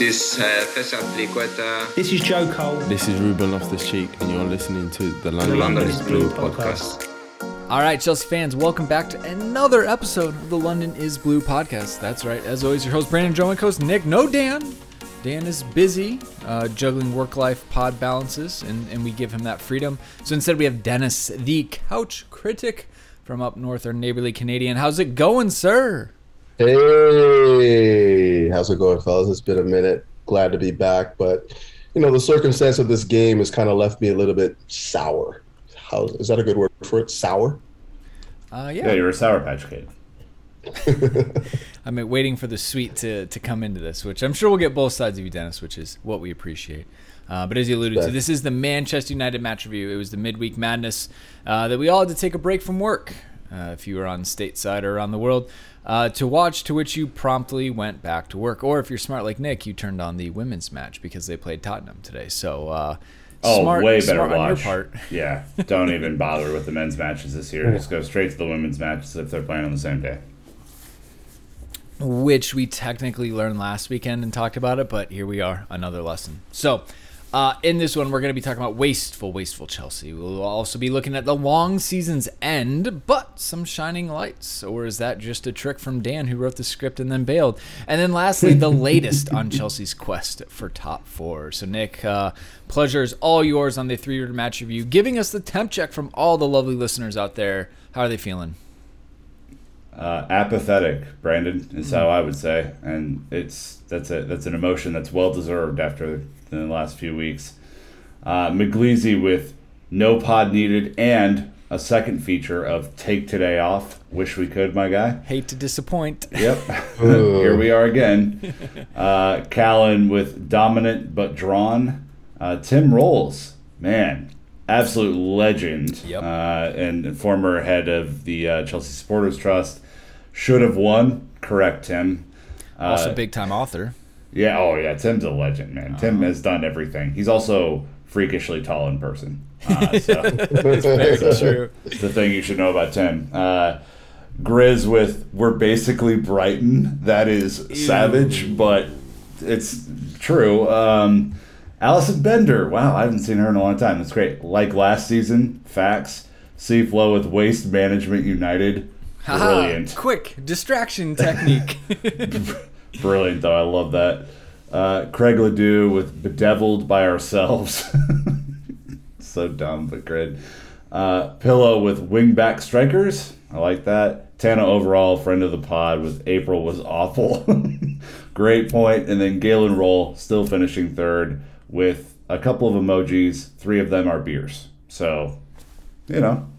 This uh, Festival Triqueta. This is Joe Cole. This is Ruben Loftus Cheek, and you're listening to the The London, London is is Blue podcast. All right, Chelsea fans, welcome back to another episode of the London is Blue podcast. That's right. As always, your host, Brandon Joe, and host, Nick. No Dan. Dan is busy uh, juggling work life pod balances, and, and we give him that freedom. So instead, we have Dennis, the couch critic from up north, our neighborly Canadian. How's it going, sir? Hey, how's it going, fellas? It's been a minute. Glad to be back, but you know the circumstance of this game has kind of left me a little bit sour. How is that a good word for it? Sour. Uh, Yeah, yeah. you're a Sour Patch Kid. I'm waiting for the sweet to, to come into this, which I'm sure we'll get both sides of you, Dennis, which is what we appreciate. Uh, but as you alluded to, this is the Manchester United match review. It was the midweek madness uh, that we all had to take a break from work, uh, if you were on stateside or around the world, uh, to watch, to which you promptly went back to work. Or if you're smart like Nick, you turned on the women's match because they played Tottenham today. So, uh, Oh, smart, way better smart on your watch. Yeah, don't even bother with the men's matches this year. Just go straight to the women's matches if they're playing on the same day. which we technically learned last weekend and talked about it, but here we are, another lesson. So, uh, in this one, we're going to be talking about wasteful, wasteful Chelsea. We'll also be looking at the long season's end, but some shining lights. Or is that just a trick from Dan, who wrote the script and then bailed? And then lastly, the latest on Chelsea's quest for top four. So, Nick, uh, pleasure is all yours on the three-year match review, giving us the temp check from all the lovely listeners out there. How are they feeling? Uh, apathetic, Brandon, is how I would say, and it's that's a that's an emotion that's well deserved after the last few weeks. Uh, McGleasy with no pod needed and a second feature of take today off. Wish we could, my guy. Hate to disappoint. Yep. Here we are again. Uh, Callan with dominant but drawn. Uh, Tim Rolls, man, absolute legend. Yep. Uh, and former head of the uh, Chelsea Supporters Trust. Should have won. Correct, Tim. Uh, Also, big time author. yeah. Oh, yeah. Tim's a legend, man. Tim has done everything. He's also freakishly tall in person. Uh, so. Very true. It's the thing you should know about Tim. Uh, Grizz with we're basically Brighton. That is savage, but it's true. Um, Allison Bender. Wow, I haven't seen her in a long time. That's great. Like last season, facts. C Flow with Waste Management United. Haha, Brilliant. Quick distraction technique. Brilliant, though. I love that. Uh, Craig Ledoux with Bedeviled by Ourselves. so dumb, but good. Uh, Pillow with Wingback Strikers. I like that. Tana overall, friend of the pod, with April was awful. Great point. And then Galen Roll still finishing third with a couple of emojis. Three of them are beers. So, you know,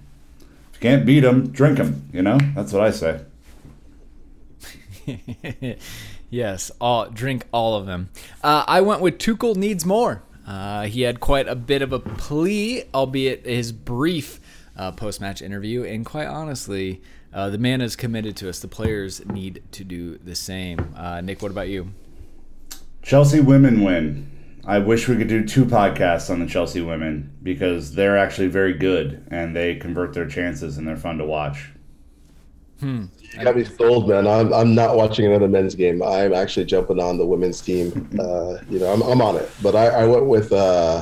can't beat them, drink them. You know, that's what I say. yes, all drink all of them. Uh, I went with Tuchel needs more. Uh, he had quite a bit of a plea, albeit his brief uh, post-match interview, and quite honestly, uh, the man is committed to us. The players need to do the same. Uh, Nick, what about you? Chelsea women win. I wish we could do two podcasts on the Chelsea women because they're actually very good and they convert their chances and they're fun to watch. You got me sold, man. I'm, I'm not watching another men's game. I'm actually jumping on the women's team. Uh, you know, I'm, I'm on it. But I, I went with uh,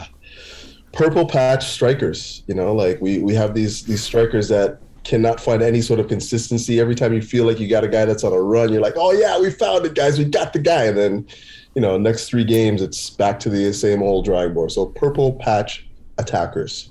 purple patch strikers. You know, like we, we have these these strikers that cannot find any sort of consistency. Every time you feel like you got a guy that's on a run, you're like, oh yeah, we found it, guys. We got the guy. And then, you know, next three games, it's back to the same old drawing board. So purple patch attackers.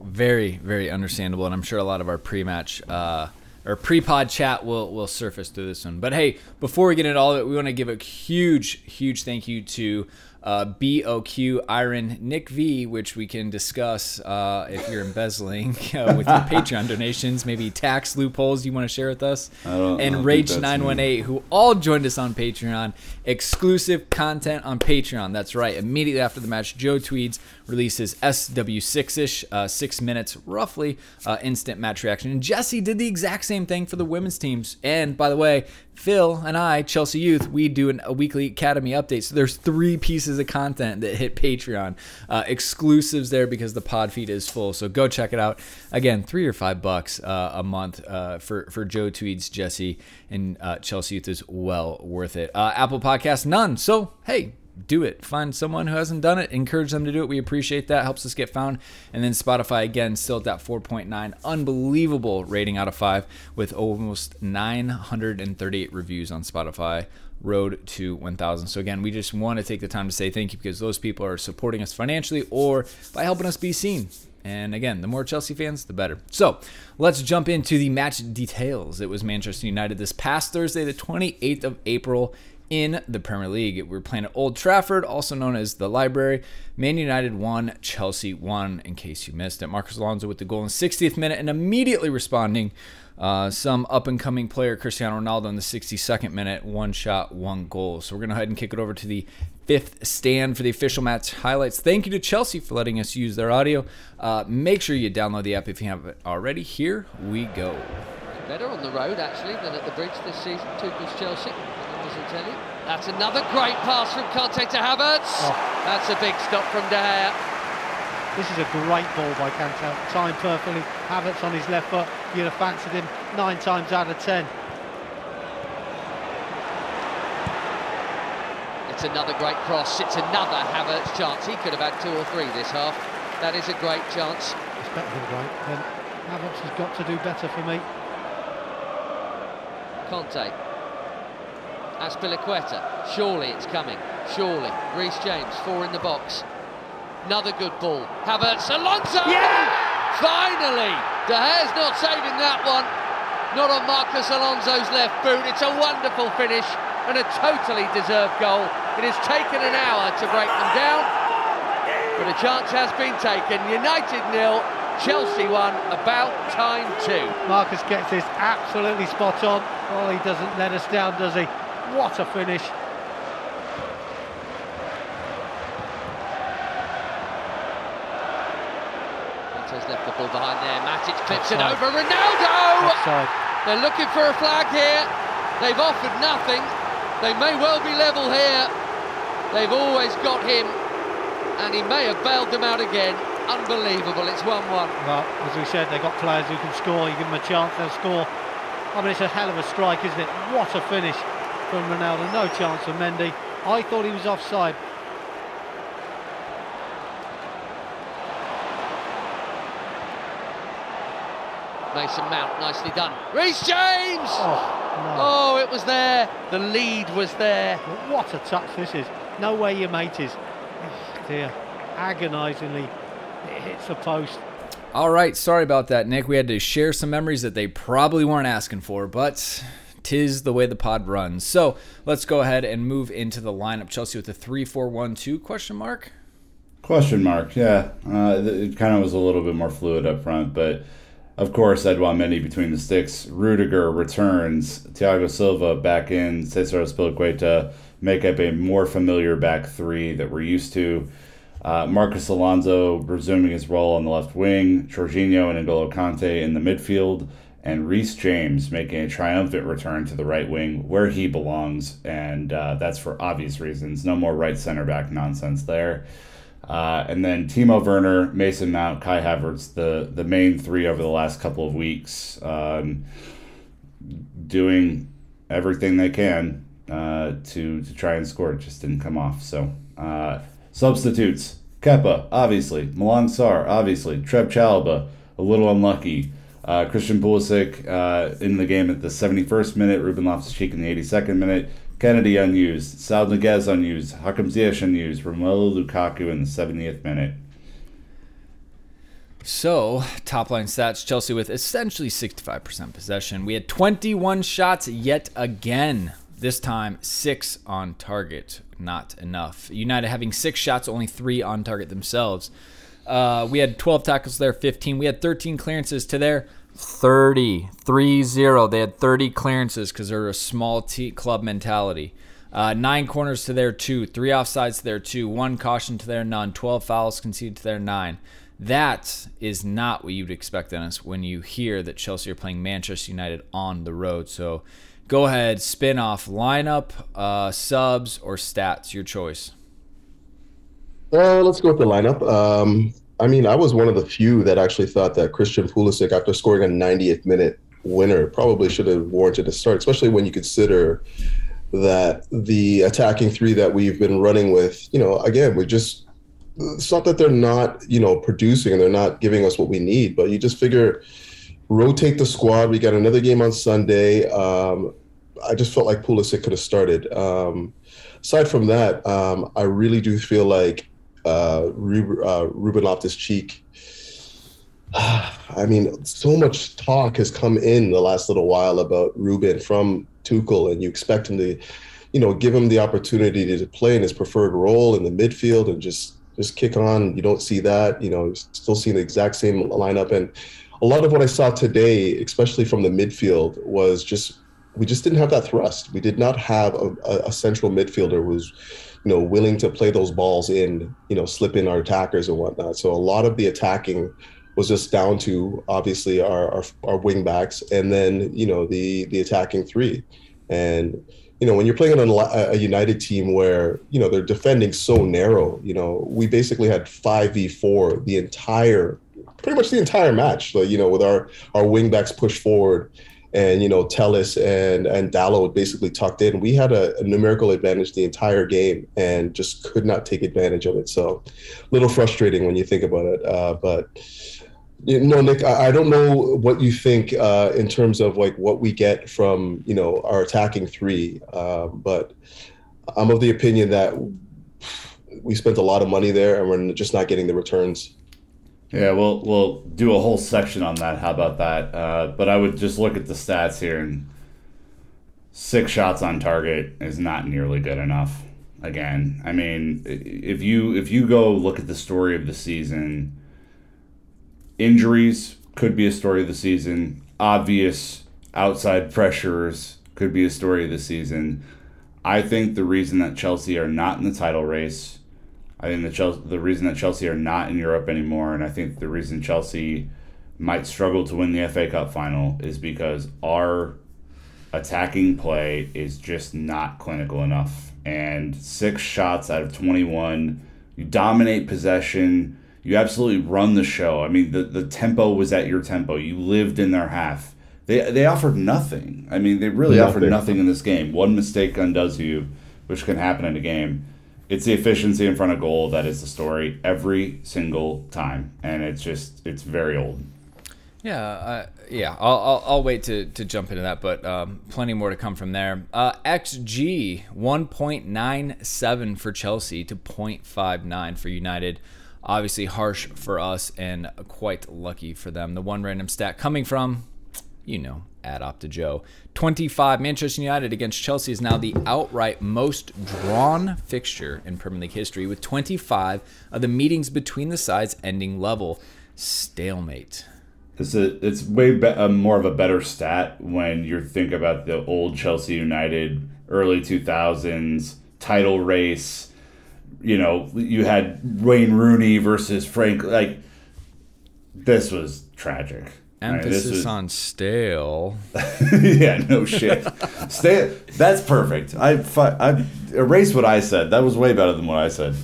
Very, very understandable, and I'm sure a lot of our pre-match uh, or pre-pod chat will will surface through this one. But hey, before we get into all of it, we want to give a huge, huge thank you to uh, BOQ Iron Nick V, which we can discuss uh, if you're embezzling uh, with your Patreon donations, maybe tax loopholes you want to share with us, don't- I don't and Rage918, who all joined us on Patreon. Exclusive content on Patreon. That's right. Immediately after the match, Joe Tweeds releases SW6 ish, uh, six minutes roughly, uh, instant match reaction. And Jesse did the exact same thing for the women's teams. And by the way, Phil and I, Chelsea Youth, we do an, a weekly academy update. So there's three pieces of content that hit Patreon, uh, exclusives there because the pod feed is full. So go check it out. Again, three or five bucks uh, a month uh, for for Joe Tweeds, Jesse, and uh, Chelsea Youth is well worth it. Apple Podcast none. So hey, do it. Find someone who hasn't done it, encourage them to do it. We appreciate that. Helps us get found. And then Spotify again, still at that 4.9, unbelievable rating out of five with almost 938 reviews on Spotify. Road to 1,000. So again, we just want to take the time to say thank you because those people are supporting us financially or by helping us be seen. And again, the more Chelsea fans, the better. So let's jump into the match details. It was Manchester United this past Thursday, the 28th of April in the Premier League. We are playing at Old Trafford, also known as the Library. Man United one, Chelsea one, in case you missed it. Marcos Alonso with the goal in 60th minute and immediately responding. Uh, some up and coming player, Cristiano Ronaldo, in the 62nd minute, one shot, one goal. So we're going to go ahead and kick it over to the fifth stand for the official match highlights. Thank you to Chelsea for letting us use their audio. Uh, make sure you download the app if you haven't already. Here we go. Better on the road, actually, than at the bridge this season, Tuchel's Chelsea. That's another great pass from Kante to Havertz. Oh. That's a big stop from De Gea. This is a great ball by Kante, timed perfectly. Havertz on his left foot. You'd have fancied him nine times out of ten. It's another great cross. It's another Havertz chance. He could have had two or three this half. That is a great chance. It's better than great. Then Havertz has got to do better for me. Kante Azpilicueta. Surely it's coming. Surely. Reece James, four in the box. Another good ball. Havertz, Alonso! Yeah! Finally! De Gea's not saving that one. Not on Marcos Alonso's left boot. It's a wonderful finish and a totally deserved goal. It has taken an hour to break them down, but a chance has been taken. United nil, Chelsea one. About time too. Marcos gets this absolutely spot on. Well, he doesn't let us down, does he? What a finish. Montes left the ball behind there. Matic clips it over. Ronaldo! Offside. They're looking for a flag here. They've offered nothing. They may well be level here. They've always got him. And he may have bailed them out again. Unbelievable. It's 1 1. Well, as we said, they've got players who can score. You give them a chance, they'll score. I mean, it's a hell of a strike, isn't it? What a finish from Ronaldo. No chance for Mendy. I thought he was offside. Mason Mount, nicely done. Reece James! Oh, no. oh, it was there. The lead was there. What a touch this is. No way your mate is. Oh, dear. Agonisingly, it hits the post. All right, sorry about that, Nick. We had to share some memories that they probably weren't asking for, but tis the way the pod runs. So let's go ahead and move into the lineup. Chelsea with the three-four-one-two question mark. Question mark, yeah. Uh, it kind of was a little bit more fluid up front, but of course want many between the sticks. Rudiger returns, Thiago Silva back in, Cesar Azpilicueta make up a more familiar back three that we're used to. Uh, Marcos Alonso resuming his role on the left wing, Jorginho and N'Golo Kante in the midfield, and Reece James making a triumphant return to the right wing where he belongs, and uh, that's for obvious reasons. No more right center back nonsense there. Uh, and then Timo Werner, Mason Mount, Kai Havertz, the the main three over the last couple of weeks, um, doing everything they can uh, to to try and score. It just didn't come off. So uh, substitutes: Kepa, obviously, Malang Sarr, obviously, Trevoh Chalobah, a little unlucky. Uh, Christian Pulisic uh, in the game at the 71st minute, Ruben Loftus-Cheek in the 82nd minute, Kennedy unused, Saul Niguez unused, Hakim Ziyech unused, Romelu Lukaku in the 70th minute. So, top line stats Chelsea with essentially 65% possession. We had 21 shots yet again. This time, six on target. Not enough. United having six shots, only three on target themselves. Uh, we had 12 tackles there, 15. We had 13 clearances to their 30. 3 0. They had 30 clearances because they're a small t- club mentality. Uh, nine corners to their two, three offsides to their two, one caution to their none, 12 fouls conceded to their nine. That is not what you'd expect, Dennis, when you hear that Chelsea are playing Manchester United on the road. So go ahead, spin off lineup, uh, subs, or stats, your choice. Uh, let's go with the lineup. Um, I mean, I was one of the few that actually thought that Christian Pulisic, after scoring a 90th minute winner, probably should have warranted a start, especially when you consider that the attacking three that we've been running with, you know, again, we just, it's not that they're not, you know, producing and they're not giving us what we need, but you just figure rotate the squad. We got another game on Sunday. Um, I just felt like Pulisic could have started. Um, aside from that, um, I really do feel like uh, uh, Ruben Loftus Cheek. I mean, so much talk has come in the last little while about Ruben from Tuchel, and you expect him to, you know, give him the opportunity to play in his preferred role in the midfield and just just kick on. You don't see that. You know, still seeing the exact same lineup, and a lot of what I saw today, especially from the midfield, was just we just didn't have that thrust. We did not have a, a central midfielder who was you know, willing to play those balls in, you know, slip in our attackers and whatnot. So a lot of the attacking was just down to obviously our our, our wing backs and then you know the the attacking three, and you know when you're playing on a, United team where you know they're defending so narrow, you know we basically had five v four the entire, pretty much the entire match. Like, you know with our our wing backs pushed forward and you know Telles and and Dalot basically tucked in. We had a, a, numerical advantage the entire game and just could not take advantage of it. So, a little frustrating when you think about it. Uh, but you know, Nick, I, I don't know what you think uh, in terms of like what we get from you know our attacking three, uh, but I'm of the opinion that we spent a lot of money there and we're just not getting the returns. Yeah, we'll we'll do a whole section on that. How about that? Uh, but I would just look at the stats here, and six shots on target is not nearly good enough. Again, I mean, if you if you go look at the story of the season, injuries could be a story of the season. Obvious outside pressures could be a story of the season. I think the reason that Chelsea are not in the title race I think the Chelsea, the reason that Chelsea are not in Europe anymore, and I think the reason Chelsea might struggle to win the FA Cup final is because our attacking play is just not clinical enough. And six shots out of 21, you dominate possession. You absolutely run the show. I mean, the, the tempo was at your tempo. You lived in their half. They, they offered nothing. I mean, they really nothing. offered nothing in this game. One mistake undoes you, which can happen in a game it's the efficiency in front of goal that is the story every single time, and it's just it's very old. Yeah, uh, yeah. I'll, I'll, I'll wait to, to jump into that, but um, plenty more to come from there. Uh, XG one point nine seven for Chelsea to 0.59 for United. Obviously harsh for us and quite lucky for them. The one random stat coming from, you know, at Opta Joe. 25. Manchester United against Chelsea is now the outright most drawn fixture in Premier League history, with 25 of the meetings between the sides ending level. Stalemate. It's a, it's way be, uh, more of a better stat when you think about the old Chelsea United early 2000s title race. You know, you had Wayne Rooney versus Frank. Like, this was tragic. Emphasis right, on stale. yeah, no shit. stale. That's perfect. I I erased what I said. That was way better than what I said.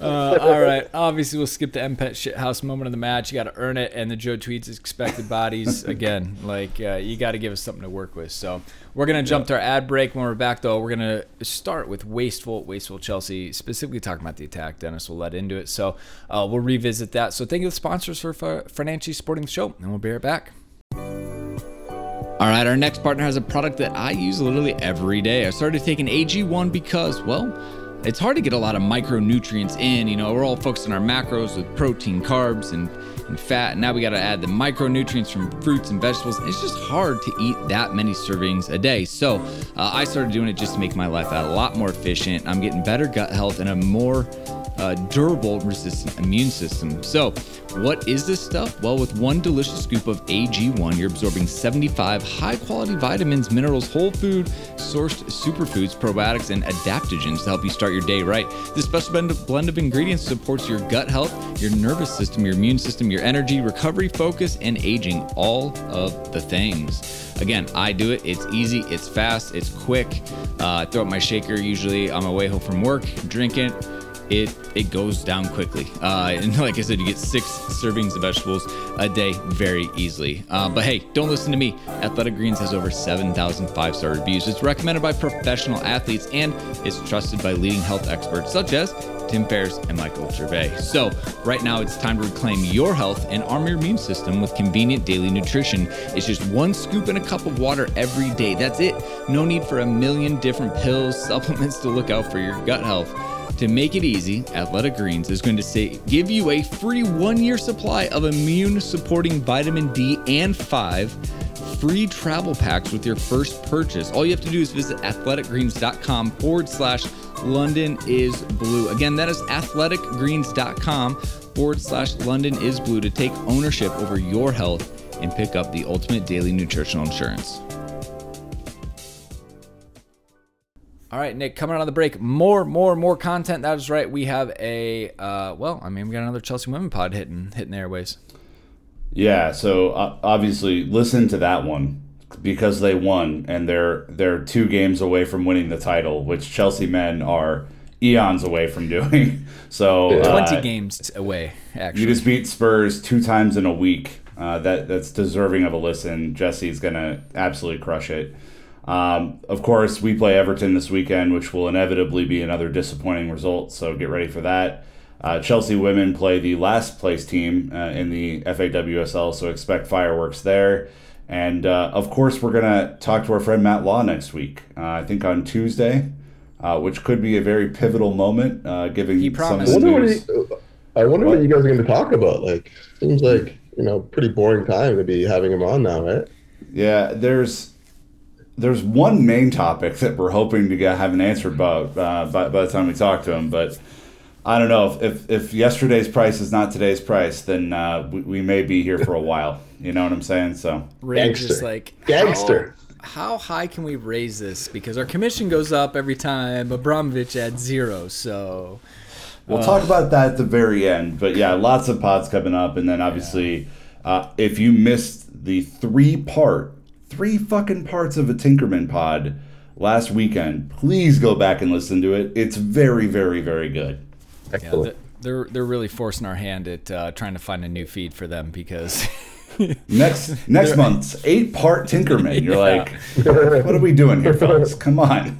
Uh, all right. Obviously, we'll skip the MPET shithouse moment of the match. You got to earn it, and the Joe Tweeds expected bodies again. Like uh, you got to give us something to work with. So we're gonna jump to our ad break. When we're back, though, we're gonna start with wasteful, wasteful Chelsea. Specifically talking about the attack. Dennis will let into it. So uh, we'll revisit that. So thank you to the sponsors for, for financially supporting the show, and we'll be right back. All right, our next partner has a product that I use literally every day. I started taking AG1 because, well it's hard to get a lot of micronutrients in. You know, we're all focused on our macros with protein, carbs, and, and fat. now we got to add the micronutrients from fruits and vegetables. It's just hard to eat that many servings a day. So uh, I started doing it just to make my life a lot more efficient. I'm getting better gut health and a more uh, durable, resistant immune system. So, what is this stuff? Well, with one delicious scoop of AG1, you're absorbing 75 high quality vitamins, minerals, whole food, sourced superfoods, probiotics, and adaptogens to help you start your day right. This special blend of ingredients supports your gut health, your nervous system, your immune system, your energy, recovery, focus, and aging all of the things. Again, I do it. It's easy, it's fast, it's quick. Uh, I throw up my shaker usually on my way home from work, drink it it it goes down quickly. Uh, and like I said, you get six servings of vegetables a day very easily. Uh, but hey, don't listen to me. Athletic Greens has over 7,000 five star reviews. It's recommended by professional athletes and is trusted by leading health experts such as Tim Ferriss, and Michael Gervais. So, right now it's time to reclaim your health and arm your immune system with convenient daily nutrition. It's just one scoop in a cup of water every day. That's it. No need for a million different pills, supplements to look out for your gut health. To make it easy, Athletic Greens is going to say give you a free one year supply of immune supporting vitamin D and 5 free travel packs with your first purchase. All you have to do is visit athleticgreens.com forward slash London is blue. Again, that is athleticgreens.com forward slash London is blue to take ownership over your health and pick up the ultimate daily nutritional insurance. All right, Nick, coming out of the break, more, more, more content. That is right. We have a, uh, well, I mean, we got another Chelsea Women pod hitting, hitting the airways. Yeah, so uh, obviously listen to that one because they won and they're they're two games away from winning the title, which Chelsea men are eons away from doing. So uh, twenty games away. Actually, you just beat Spurs two times in a week. Uh, that that's deserving of a listen. Jesse's gonna absolutely crush it. Um, of course, we play Everton this weekend, which will inevitably be another disappointing result. So get ready for that. Uh, Chelsea women play the last place team uh, in the FAWSL, so expect fireworks there. And uh, of course, we're going to talk to our friend Matt Law next week. Uh, I think on Tuesday, uh, which could be a very pivotal moment, uh, given he promised. I wonder, what, he, I wonder what? what you guys are going to talk about. Like, seems like you know, pretty boring time to be having him on now, right? Yeah, there's there's one main topic that we're hoping to get have an answer about uh, by, by the time we talk to him, but. I don't know if, if, if yesterday's price is not today's price, then uh, we, we may be here for a while. You know what I'm saying? So Gangster. just like gangster. How, how, high can we raise this? Because our commission goes up every time Abramovich adds zero. So we'll uh, talk about that at the very end. But yeah, lots of pods coming up, and then obviously, yeah. uh, if you missed the three part, three fucking parts of a Tinkerman pod last weekend, please go back and listen to it. It's very, very, very good. Excellent. Yeah, they're they're really forcing our hand at uh, trying to find a new feed for them because next next month's eight part Tinkerman. You're yeah. like, what are we doing here, fellas? Come on.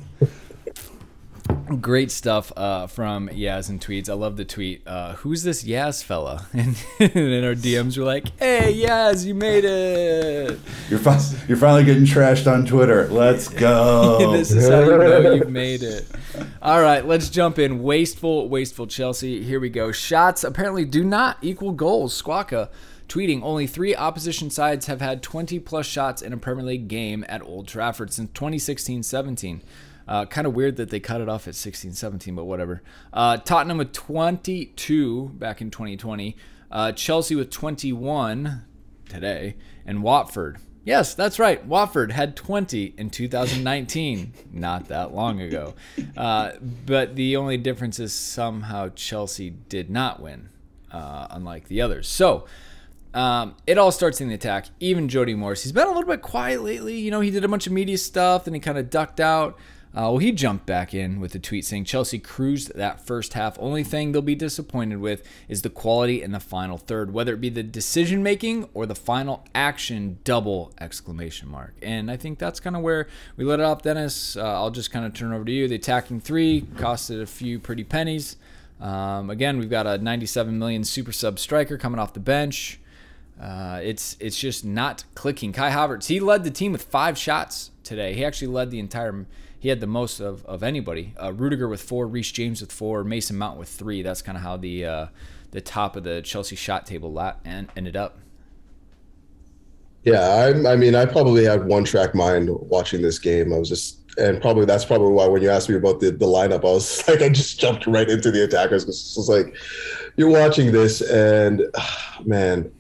Great stuff uh, from Yaz and tweets. I love the tweet. Uh, Who's this Yaz fella? And, and our DMs were like, "Hey Yaz, you made it! You're fi- you're finally getting trashed on Twitter. Let's go. this is how you know you've made it." All right, let's jump in. Wasteful, wasteful Chelsea. Here we go. Shots apparently do not equal goals. Squawka tweeting only three opposition sides have had 20 plus shots in a Premier League game at Old Trafford since 2016 17. Uh, kind of weird that they cut it off at 16 17, but whatever. Uh, Tottenham with 22 back in 2020, uh, Chelsea with 21 today, and Watford. Yes, that's right. Watford had 20 in 2019, not that long ago. Uh, but the only difference is somehow Chelsea did not win, uh, unlike the others. So, um, it all starts in the attack. Even Jody Morris, he's been a little bit quiet lately. You know, he did a bunch of media stuff, then he kind of ducked out. Uh, well, he jumped back in with a tweet saying Chelsea cruised that first half. Only thing they'll be disappointed with is the quality in the final third, whether it be the decision making or the final action. Double exclamation mark. And I think that's kind of where we let it off, Dennis. Uh, I'll just kind of turn over to you. The attacking three costed a few pretty pennies. Um, again, we've got a 97 million super sub striker coming off the bench. Uh, it's it's just not clicking. Kai Havertz he led the team with five shots today. He actually led the entire he had the most of, of anybody. Uh, Rudiger with four, Reece James with four, Mason Mount with three. That's kind of how the uh, the top of the Chelsea shot table lat- and ended up. Yeah, I, I mean, I probably had one track mind watching this game. I was just, and probably that's probably why when you asked me about the, the lineup, I was like, I just jumped right into the attackers because it's like, you're watching this and man,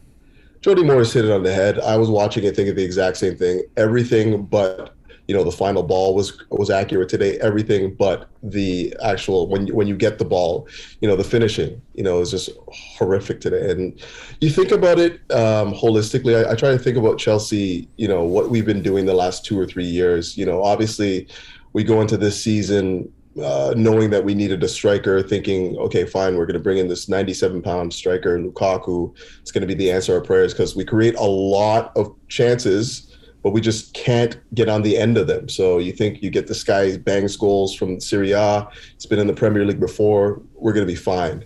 Jody Morris hit it on the head. I was watching it thinking the exact same thing. Everything but you know the final ball was was accurate today everything but the actual when you, when you get the ball you know the finishing you know is just horrific today and you think about it um, holistically I, I try to think about chelsea you know what we've been doing the last two or three years you know obviously we go into this season uh, knowing that we needed a striker, thinking, okay, fine, we're going to bring in this 97 pound striker, Lukaku. It's going to be the answer our prayers because we create a lot of chances, but we just can't get on the end of them. So you think you get this guy bangs goals from Serie A, it's been in the Premier League before, we're going to be fine.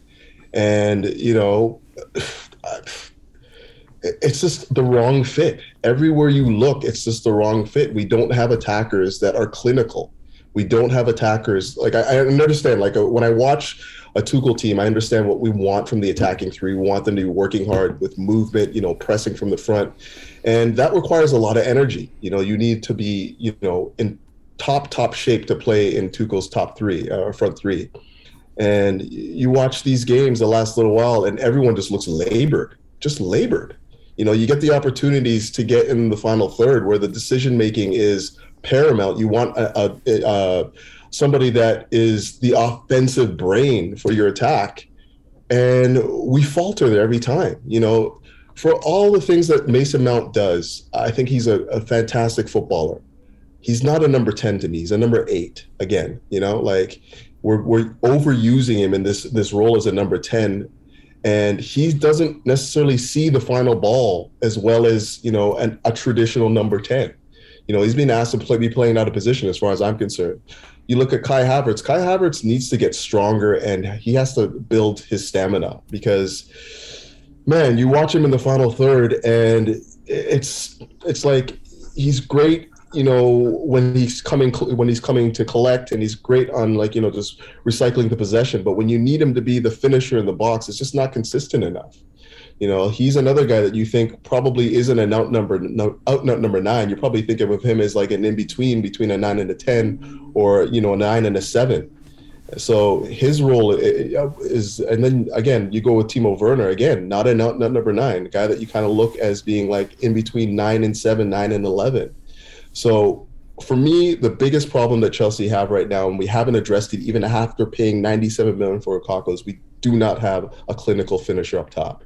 And, you know, it's just the wrong fit. Everywhere you look, it's just the wrong fit. We don't have attackers that are clinical. We don't have attackers. Like I, I understand. Like uh, when I watch a Tuchel team, I understand what we want from the attacking three. We want them to be working hard with movement, you know, pressing from the front, and that requires a lot of energy. You know, you need to be, you know, in top top shape to play in Tuchel's top three or uh, front three. And you watch these games the last little while, and everyone just looks labored, just labored. You know, you get the opportunities to get in the final third where the decision making is paramount. You want a, a, a, somebody that is the offensive brain for your attack, and we falter there every time. You know, for all the things that Mason Mount does, I think he's a, a fantastic footballer. He's not a number ten to me. He's a number eight again. You know, like we're we're overusing him in this this role as a number ten and he doesn't necessarily see the final ball as well as you know an, a traditional number 10 you know, he's being asked to play, be playing out of position as far as I'm concerned. You look at Kai Havertz. Kai Havertz needs to get stronger and he has to build his stamina because, man, you watch him in the final third and it's it's like he's great you know when he's coming when he's coming to collect and he's great on like you know just recycling the possession but when you need him to be the finisher in the box it's just not consistent enough you know, he's another guy that you think probably isn't an out number no, number nine. You're probably thinking of him as like an in between between a nine and a ten, or you know, a nine and a seven. So his role uh, is, and then again, you go with Timo Werner again, not an out number nine, guy that you kind of look as being like in between nine and seven, nine and eleven. So for me, the biggest problem that Chelsea have right now, and we haven't addressed it even after paying 97 million for Lukaku, is we do not have a clinical finisher up top.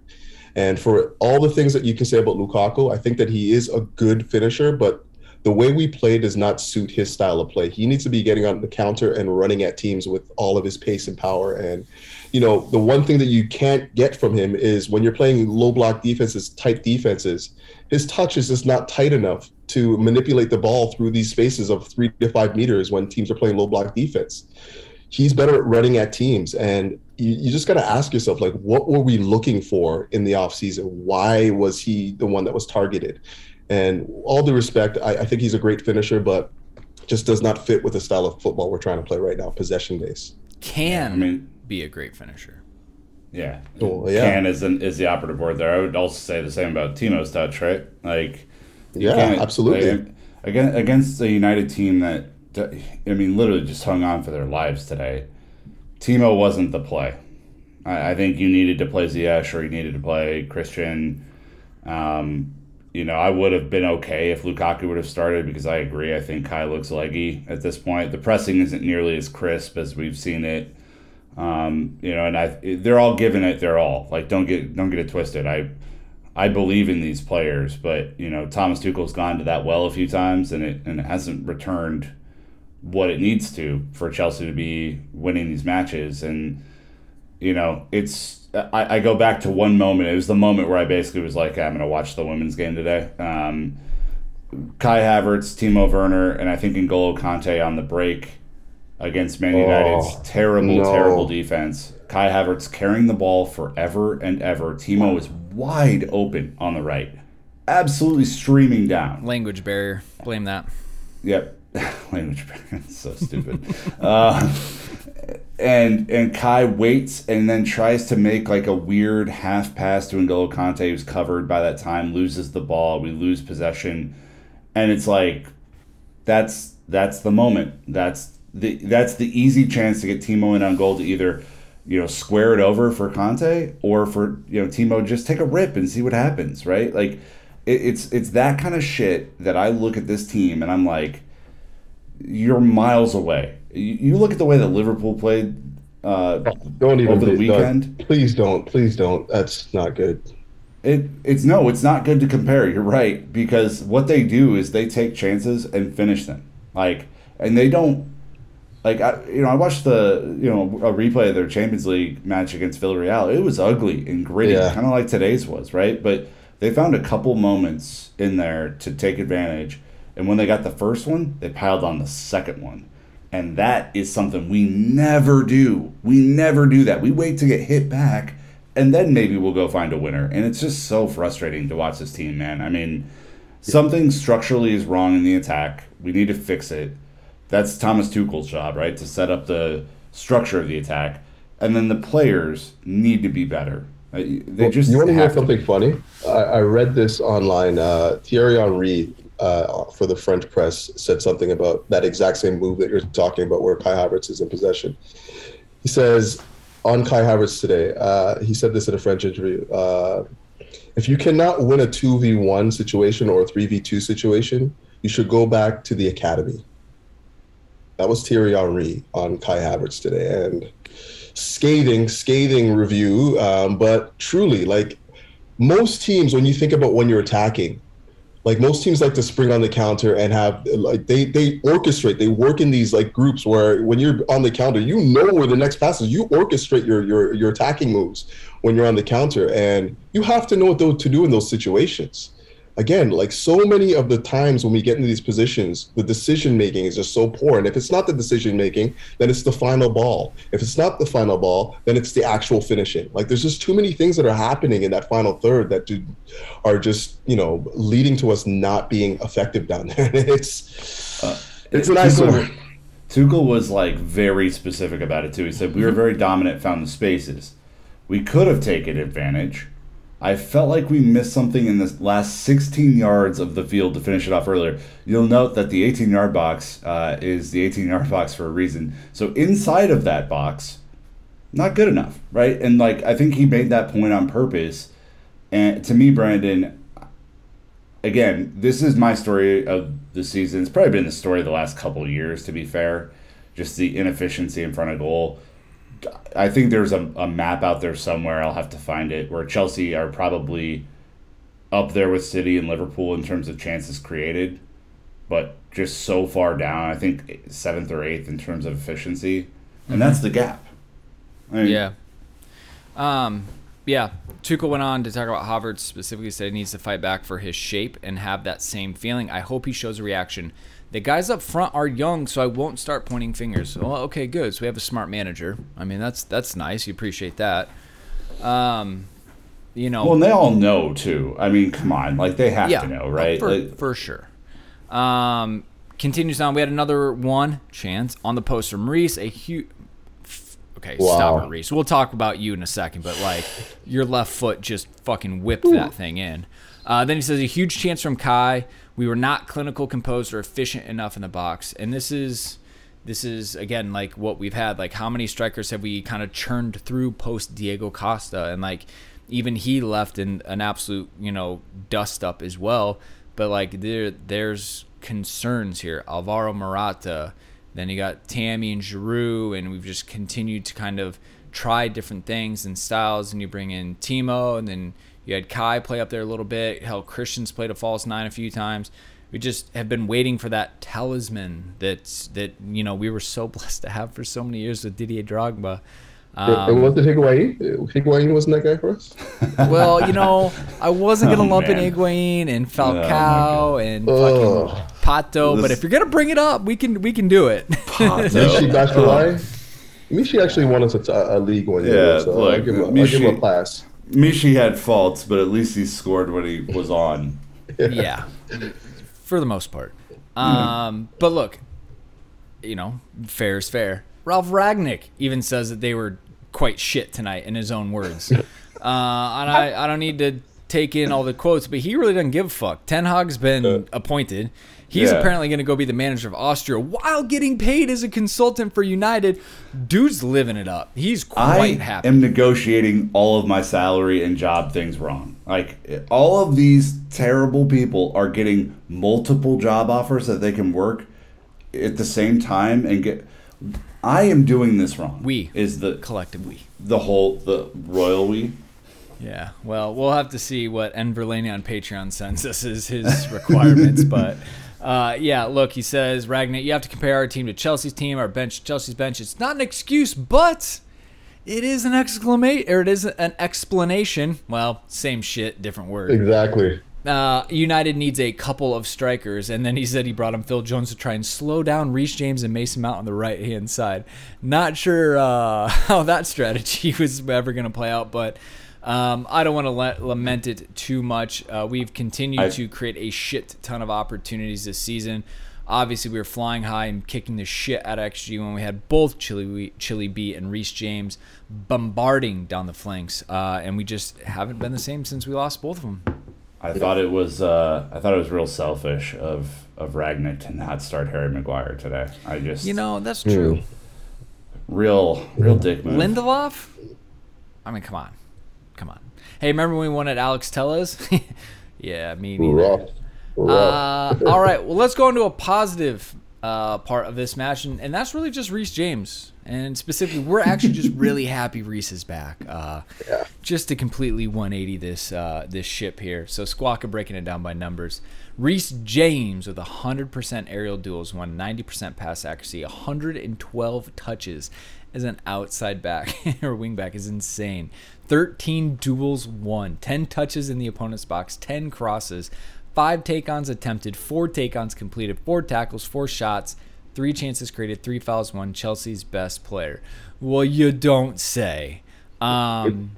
And for all the things that you can say about Lukaku, I think that he is a good finisher, but the way we play does not suit his style of play. He needs to be getting on the counter and running at teams with all of his pace and power. And, you know, the one thing that you can't get from him is when you're playing low block defenses, tight defenses, his touch is just not tight enough to manipulate the ball through these spaces of three to five meters when teams are playing low block defense. He's better at running at teams. And you, you just got to ask yourself like what were we looking for in the offseason why was he the one that was targeted and all due respect I, I think he's a great finisher but just does not fit with the style of football we're trying to play right now possession based can I mean, be a great finisher yeah. Well, yeah. Can is an, is the operative word there. I would also say the same about Timo's touch, right? Like, yeah, absolutely. Like, again, against a United team that, I mean, literally just hung on for their lives today. Timo wasn't the play. I, I, think you needed to play Ziyech or you needed to play Christian. Um, you know, I would have been okay if Lukaku would have started because I agree. I think Kai looks leggy at this point. The pressing isn't nearly as crisp as we've seen it. Um, you know, and I they're all giving it their all. Like don't get don't get it twisted. I I believe in these players, but you know, Thomas Tuchel's gone to that well a few times and it and it hasn't returned what it needs to for Chelsea to be winning these matches. And, you know, it's, I, I go back to one moment. It was the moment where I basically was like, I'm going to watch the women's game today. Um, Kai Havertz, Timo Werner, and I think N'Golo Kante on the break against Man United's oh, terrible, no. terrible defense. Kai Havertz carrying the ball forever and ever. Timo is wide open on the right, absolutely streaming down. Language barrier. Blame that. Yep. language so stupid. uh, and and Kai waits and then tries to make like a weird half pass to N'Golo Kante, who's covered by that time, loses the ball. We lose possession, and it's like that's that's the moment. That's the that's the easy chance to get Timo in on goal to either you know square it over for Kante or for you know Timo just take a rip and see what happens. Right, like it, it's it's that kind of shit that I look at this team and I'm like you're miles away. You, you look at the way that Liverpool played uh, don't even over the weekend. please don't, please don't. That's not good. It it's no, it's not good to compare. You're right because what they do is they take chances and finish them. Like, and they don't Like I, you know, I watched the you know a replay of their Champions League match against Villarreal. It was ugly and gritty, Yeah. kind of like today's was, right? But they found a couple moments in there to take advantage, and when they got the first one, they piled on the second one, and that is something we never do. We never do that. We wait to get hit back, and then maybe we'll go find a winner. And it's just so frustrating to watch this team, man. I mean, something structurally is wrong in the attack. We need to fix it. That's Thomas Tuchel's job, right? To set up the structure of the attack, and then the players need to be better. Uh, They just you want to hear something funny? I, I read this online. Uh, Thierry Henry uh, for the French press said something about that exact same move that you're talking about, where Kai Havertz is in possession. He says on Kai Havertz today. Uh, he said this in a French interview. Uh, if you cannot win a two v one situation or a three v two situation, you should go back to the academy. That was Thierry Henry on Kai Havertz today, and scathing, scathing review. Um, but truly, like most teams, when you think about when you're attacking, like most teams like to spring on the counter and have like they they orchestrate. They work in these like groups where when you're on the counter, you know where the next pass is. You orchestrate your your your attacking moves when you're on the counter, and you have to know what to do in those situations again, like so many of the times when we get into these positions, the decision making is just so poor. And if it's not the decision making, then it's the final ball. If it's not the final ball, then it's the actual finishing. Like there's just too many things that are happening in that final third that do, are just you know leading to us not being effective down there. And it's uh, it's an eyesore. Tuchel was like very specific about it too. He said we were very dominant, found the spaces. We could have taken advantage. I felt like we missed something in this last 16 yards of the field to finish it off earlier. You'll note that the 18 yard box uh, is the 18 yard box for a reason. So inside of that box, not good enough, right? And like I think he made that point on purpose. And to me, Brandon, again, this is my story of the season. It's probably been the story of the last couple years, to be fair. Just the inefficiency in front of goal. I think there's a, a map out there somewhere. I'll have to find it where Chelsea are probably up there with City and Liverpool in terms of chances created, but just so far down. I think seventh or eighth in terms of efficiency, and that's the gap. I mean, Yeah. Um, yeah. Tuchel went on to talk about Havertz specifically said he needs to fight back for his shape and have that same feeling. I hope he shows a reaction. The guys up front are young, so I won't start pointing fingers. Well, okay, good. So we have a smart manager. I mean, that's that's nice. You appreciate that. Um, you know, Well, and they all know too. I mean, come on, like they have to know, right? For, Like, for sure. Um, continues on. We had another one chance on the post from Reece. A huge. Okay, stop Wow. it, Reece. We'll talk about you in a second, but like your left foot just fucking whipped that thing in. Uh, then he says a huge chance from Kai. We were not clinical, composed, or efficient enough in the box, and this is this is again like what we've had. Like how many strikers have we kind of churned through post Diego Costa, and like even he left in an absolute you know dust up as well. But like there there's concerns here. Alvaro Morata, then you got Tammy and Giroud, and we've just continued to kind of try different things and styles. And you bring in Timo, and then you had Kai play up there a little bit. Hell, Christian's played a false nine a few times. We just have been waiting for that talisman that's that you know we were so blessed to have for so many years with Didier Drogba. it, it wasn't Higuain. Higuain wasn't that guy for us. Well, you know, I wasn't gonna Oh, lump in man. Higuain and Oh, Falcao and Ugh. fucking Pato, but if you're gonna bring it up, we can we can do it. Michy Batshuayi. Michi actually won us a, a league one year, Yeah, so I'll give, him a, I'll give him a pass. Michy had faults, but at least he scored when he was on. yeah, for the most part. Um, but look, you know, fair is fair. Ralf Rangnick even says that they were quite shit tonight in his own words. uh, and I, I don't need to take in all the quotes, but he really doesn't give a fuck. Ten Hag's been appointed. He's Yeah. apparently going to go be the manager of Austria while getting paid as a consultant for United. Dude's living it up. He's I quite happy. I am negotiating all of my salary and job things wrong. Like all of these terrible people are getting multiple job offers that they can work at the same time and get. I am doing this wrong. We. is the Collective we. the whole the royal we. Yeah, well, we'll have to see what N Verlaine on Patreon sends us as his requirements, but Uh, yeah, look, he says, Rangnick, you have to compare our team to Chelsea's team, our bench, Chelsea's bench. It's not an excuse, but it is an exclamation, or it is an explanation. Well, same shit, different word. Exactly. Uh, United needs a couple of strikers, and then he said he brought him Phil Jones to try and slow down Reece James and Mason Mount on the right hand side. Not sure uh, how that strategy was ever going to play out, but um, I don't want to la- lament it too much. Uh, we've continued I- to create a shit ton of opportunities this season. Obviously, we were flying high and kicking the shit out of XG when we had both Chili, Chili B and Reece James bombarding down the flanks, uh, and we just haven't been the same since we lost both of them. I thought it was uh, I thought it was real selfish of of Rangnick to not start Harry Maguire today. I just You know, that's true. real real dick move. Lindelof? I mean, come on. Hey, remember when we won at Alex Tellez? yeah, me neither. Rough. Rough. Uh, all right, well, let's go into a positive uh, part of this match, and, and that's really just Reece James. And specifically, we're actually just really happy Reece is back. Uh, Just to completely 180 this uh, this ship here. So Squawka breaking it down by numbers. Reece James with 100% aerial duels, won 90% pass accuracy, 112 touches as an outside back or wing back is insane. 13 duels won, 10 touches in the opponent's box, 10 crosses, five take-ons attempted, four take-ons completed, four tackles, four shots, three chances created, three fouls, one. Chelsea's best player. Well, you don't say. Um,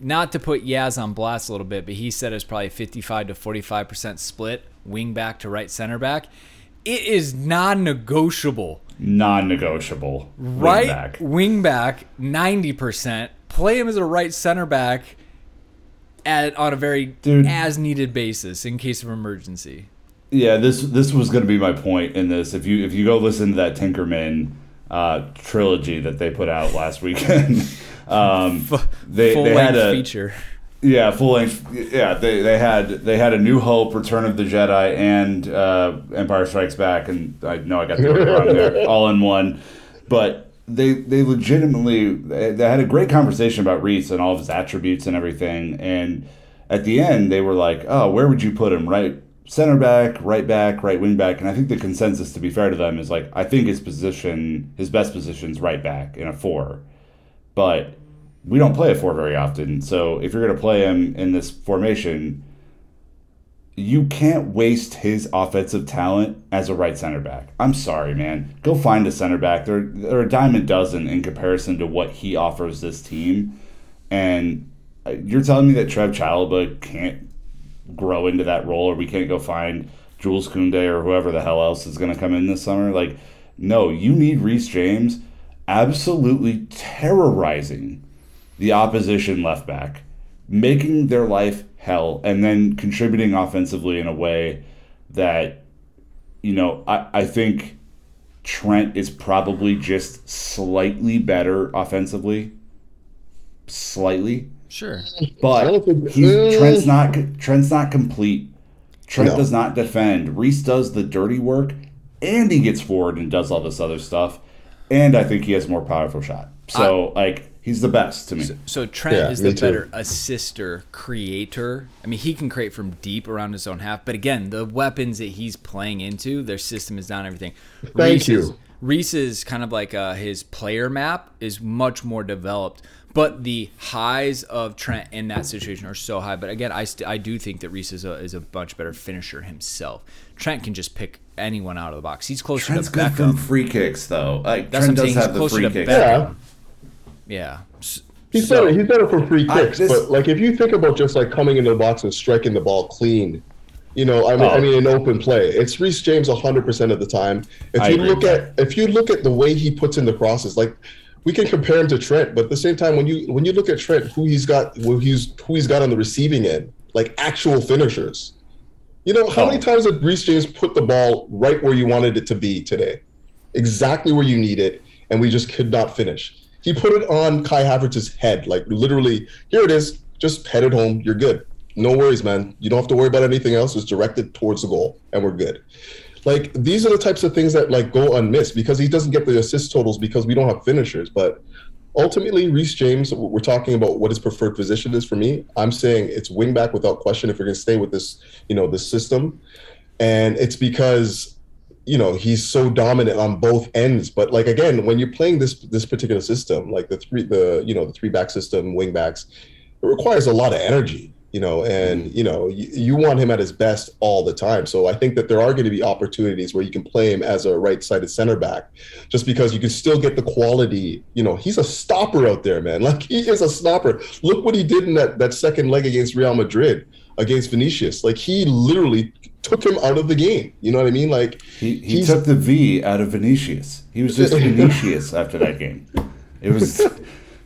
not to put Yaz on blast a little bit, but he said it's probably 55 to 45 percent split, wing back to right center back. It is non-negotiable. Non-negotiable. Right wing back, 90 percent. Play him as a right center back at on a very Dude. as needed basis in case of emergency. Yeah, this this was going to be my point in this. If you if you go listen to that Tinkerman uh, trilogy that they put out last weekend, um, they Full they had a feature. Yeah full length yeah they, they had they had a New Hope, Return of the Jedi, and uh, Empire Strikes Back, and I know I got the order wrong there, all in one, but. They, they legitimately they they had a great conversation about Reece and all of his attributes and everything and at the end they were like oh where would you put him? Right center back, right back, right wing back, and I think the consensus, to be fair to them, is like I think his position, his best position is right back in a four, but we don't play a four very often. So if you're gonna play him in this formation, you can't waste his offensive talent as a right center back. I'm sorry, man. Go find a center back. They're they're a a dozen in comparison to what he offers this team, and uh, you're telling me that Trev Chalobah can't grow into that role, or we can't go find Jules Koundé or whoever the hell else is going to come in this summer. Like, no, you need Reece James absolutely terrorizing the opposition left back, making their life hell, and then contributing offensively in a way that, you know, I, I think Trent is probably just slightly better offensively. Slightly Sure. but I don't think- he's, Mm. Trent's not Trent's not complete. Trent No. does not defend. Reece does the dirty work, and he gets forward and does all this other stuff. And I think he has a more powerful shot. So like he's the best to me. So Trent Yeah, is me the too. better assister, creator. I mean, he can create from deep around his own half, but again, the weapons that he's playing into, their system is down everything. Thank Reece's, you. Reece's kind of like uh, his player map is much more developed, but the highs of Trent in that situation are so high. But again, I st- I do think that Reece is a, is a much better finisher himself. Trent can just pick anyone out of the box. He's closer Trent's to good from free kicks though. Like That's Trent what I'm does saying. have He's the free to kicks. Yeah. Yeah. He's so- better. He's better for free I- kicks. this- but like, if you think about just like coming into the box and striking the ball clean, you know, I mean, I Oh. mean, in open play, it's Reece James 100 percent of the time. If I you look at if you look at the way he puts in the crosses, like we can compare him to Trent, but at the same time, when you when you look at Trent, who he's got, who he's who he's got on the receiving end, like actual finishers. You know, how Oh. many times did Reece James put the ball right where you wanted it to be today? Exactly where you need it, and we just could not finish. He put it on Kai Havertz's head, like literally, here it is, just head it home, you're good. No worries, man. You don't have to worry about anything else. It's directed towards the goal, and we're good. Like these are the types of things that like go unmissed because he doesn't get the assist totals because we don't have finishers. But ultimately, Reece James, we're talking about what his preferred position is for me. I'm saying it's wing back without question if we're going to stay with this, you know, this system. and it's because you know he's so dominant on both ends. But like again, when you're playing this this particular system, like the three the you know the three back system, wing backs, it requires a lot of energy you know, and you know, you, you, want him at his best all the time. So I think that there are going to be opportunities where you can play him as a right-sided center back, just because you can still get the quality. You know, he's a stopper out there, man. Like he is a stopper. Look what he did in that that second leg against Real Madrid against Vinicius. Like he literally took him out of the game. You know what I mean? Like he, he took the V out of Vinicius. He was just Vinicius after that game. It was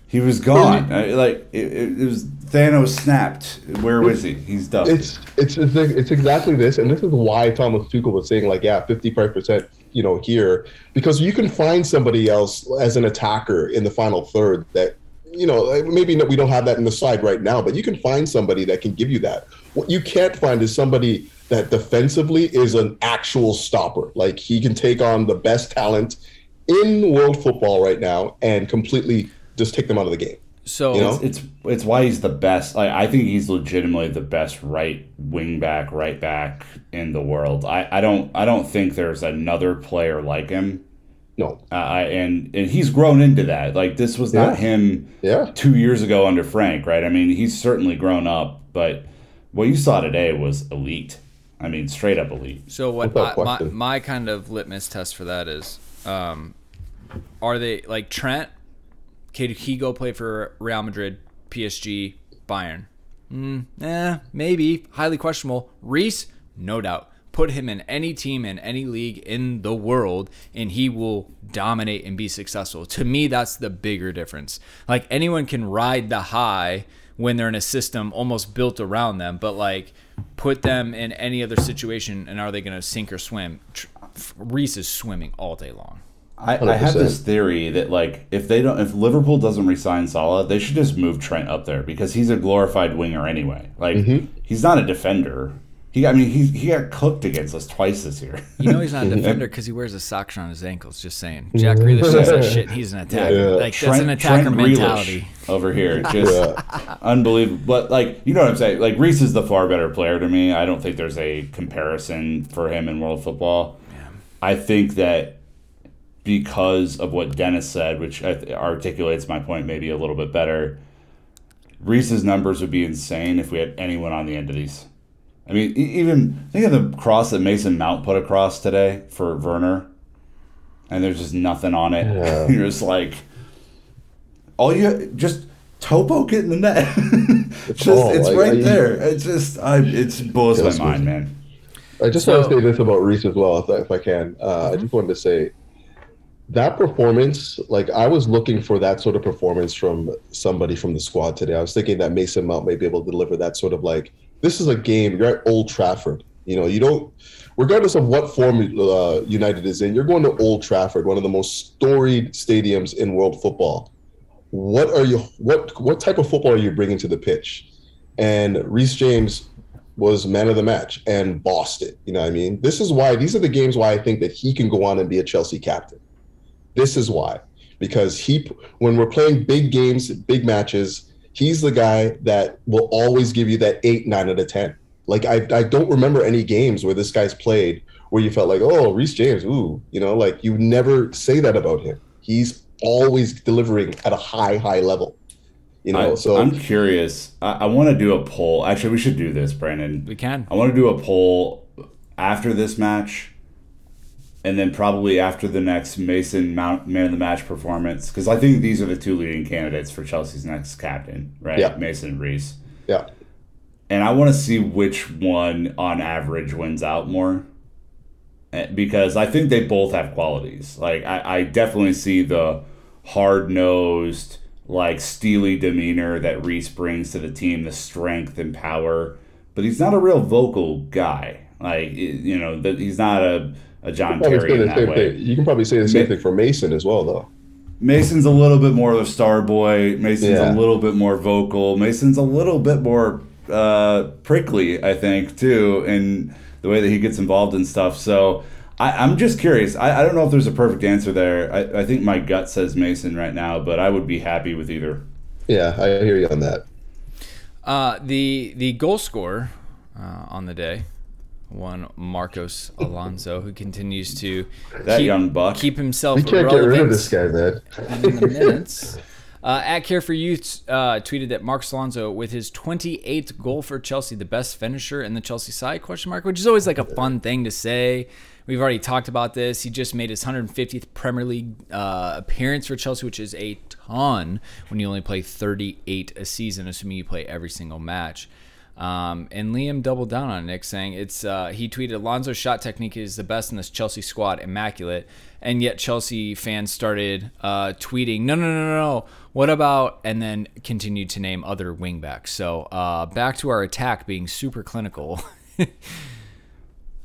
he was gone. I, like it, it was Thanos snapped. Where was he? He's done. It's it's it's exactly this, and this is why Thomas Tuchel was saying like, yeah, fifty five percent, you know, here because you can find somebody else as an attacker in the final third that, you know, maybe we don't have that in the side right now, but you can find somebody that can give you that. What you can't find is somebody that defensively is an actual stopper. Like he can take on the best talent in world football right now and completely just take them out of the game. So you know? it's, it's, it's why he's the best. Like, I think he's legitimately the best right wing back, right back in the world. I, I don't I don't think there's another player like him. No. Uh, and and he's grown into that. Like this was not him. Yeah. Two years ago under Frank, right? I mean, he's certainly grown up, but what you saw today was elite. I mean, straight up elite. So what I, my my kind of litmus test for that is, um, are they like Trent? Could he go play for Real Madrid, PSG, Bayern? Mm, eh, maybe. Highly questionable. Reece, no doubt. Put him in any team in any league in the world, and he will dominate and be successful. To me, that's the bigger difference. Like anyone can ride the high when they're in a system almost built around them, but like put them in any other situation, and are they going to sink or swim? Reece is swimming all day long. I, I, have this theory that like if they don't if Liverpool doesn't resign Salah, they should just move Trent up there because he's a glorified winger anyway. Like mm-hmm. he's not a defender. He I mean he he got cooked against us twice this year. You know he's not a defender because he wears a sock on his ankles. Just saying. Jack Grealish does that shit. He's an attacker. Yeah. Like Trent, that's an attacker Trent mentality over here. Just yeah. unbelievable. But like you know what I'm saying. Like Reece is the far better player to me. I don't think there's a comparison for him in world football. Yeah. I think that because of what Dennis said, which articulates my point maybe a little bit better. Reece's numbers would be insane if we had anyone on the end of these. I mean, even think of the cross that Mason Mount put across today for Werner, and there's just nothing on it. Yeah. You're just like, all you just Topo get in the net. it's just oh, it's right there. It's just I, it's blows my mind, man. I just so, want to say this about Reece as well, if, if I can. Uh, mm-hmm. I just wanted to say that performance, like I was looking for that sort of performance from somebody from the squad today. I was thinking that Mason Mount may be able to deliver that sort of like, this is a game. You're at Old Trafford. You know, you don't, regardless of what form uh, United is in, you're going to Old Trafford, one of the most storied stadiums in world football. What are you? What what type of football are you bringing to the pitch? And Reece James was man of the match and bossed it. You know what I mean? This is why these are the games why I think that he can go on and be a Chelsea captain this is why. Because he, when we're playing big games, big matches, he's the guy that will always give you that eight, nine out of 10. Like, I, I don't remember any games where this guy's played where you felt like, oh, Reece James, ooh, you know, like you never say that about him. He's always delivering at a high, high level. You know, I, so I'm curious. I, I want to do a poll. Actually, we should do this, Brandon. We can. I want to do a poll after this match and then probably after the next Mason Mount man of the match performance, because I think these are the two leading candidates for Chelsea's next captain, right? Yeah. Mason Reece. Yeah. And I want to see which one on average wins out more. Eh, because I think they both have qualities. Like I, I definitely see the hard nosed, like steely demeanor that Reece brings to the team, the strength and power. But he's not a real vocal guy. Like you know, that he's not a a John Terry in that way. Thing. You can probably say the same Ma- thing for Mason as well, though. Mason's a little bit more of a star boy. Mason's yeah. a little bit more vocal. Mason's a little bit more uh, prickly, I think, too, in the way that he gets involved in stuff. So I, am just curious. I, I don't know if there's a perfect answer there. I, I think my gut says Mason right now, but I would be happy with either. Yeah, I hear you on that. Uh, the the goal scorer uh, on the day one Marcos Alonso, who continues to That keep, young buck. keep himself We can't get rid of this guy, man. in the minutes. Uh, at Care for Youth uh, tweeted that Marcos Alonso, with his 28th goal for Chelsea, the best finisher in the Chelsea side? Question mark, which is always like a fun thing to say. We've already talked about this. He just made his 150th Premier League uh, appearance for Chelsea, which is a ton when you only play 38 a season, assuming you play every single match. Um, and Liam doubled down on Nick, saying it's. Uh, he tweeted, "Alonso's shot technique is the best in this Chelsea squad, immaculate." And yet Chelsea fans started uh, tweeting, "No, no, no, no, no! What about?" And then continued to name other wingbacks. So uh, back to our attack being super clinical.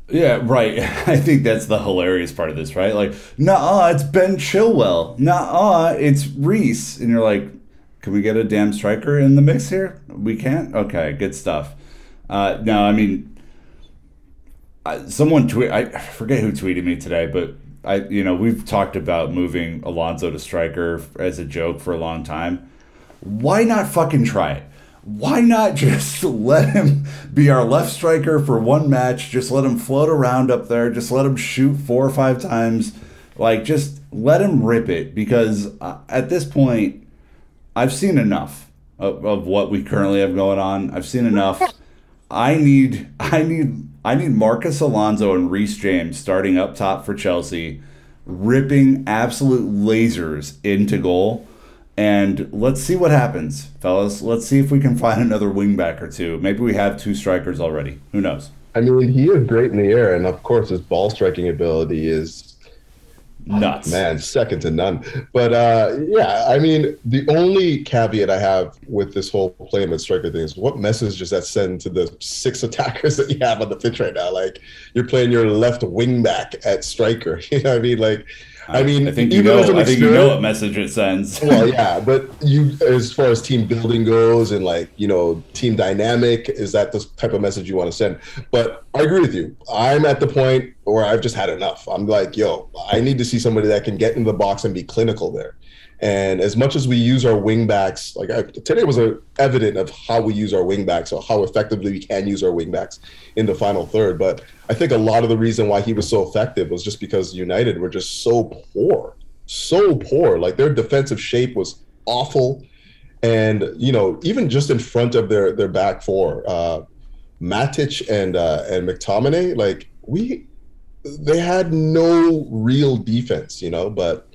Yeah, right. I think that's the hilarious part of this, right? Like, nah, it's Ben Chilwell. Nah, it's Reece. And you're like, can we get a damn striker in the mix here? We can't? Okay, good stuff. Uh, I mean, I, someone tweet. I forget who tweeted me today, but I, you know, we've talked about moving Alonso to striker as a joke for a long time. Why not fucking try it? Why not just let him be our left striker for one match? Just let him float around up there. Just let him shoot four or five times. Like, just let him rip it because uh, at this point, I've seen enough of, of what we currently have going on. I've seen enough. I need, I need, I need Marcos Alonso and Reece James starting up top for Chelsea, ripping absolute lasers into goal. And let's see what happens, fellas. Let's see if we can find another wingback or two. Maybe we have two strikers already. Who knows? I mean, he is great in the air, and of course, his ball striking ability is Nuts. man second to none. But uh, yeah, I mean, the only caveat I have with this whole playing with striker thing is what message does that send to the six attackers that you have on the pitch right now? Like you're playing your left wing back at striker. You know what I mean? Like. I mean, I think you even as an know. I think you know what message it sends. well, yeah, but you, as far as team building goes and like, you know, team dynamic, is that the type of message you want to send? But I agree with you. I'm at the point where I've just had enough. I'm like, yo, I need to see somebody that can get in the box and be clinical there. And as much as we use our wing backs, like I, today was a, evident of how we use our wing backs or how effectively we can use our wing backs in the final third. But I think a lot of the reason why he was so effective was just because United were just so poor, so poor. Like their defensive shape was awful. And, you know, even just in front of their, their back four, uh, Matic and, uh, and McTominay, like we, they had no real defense, you know, but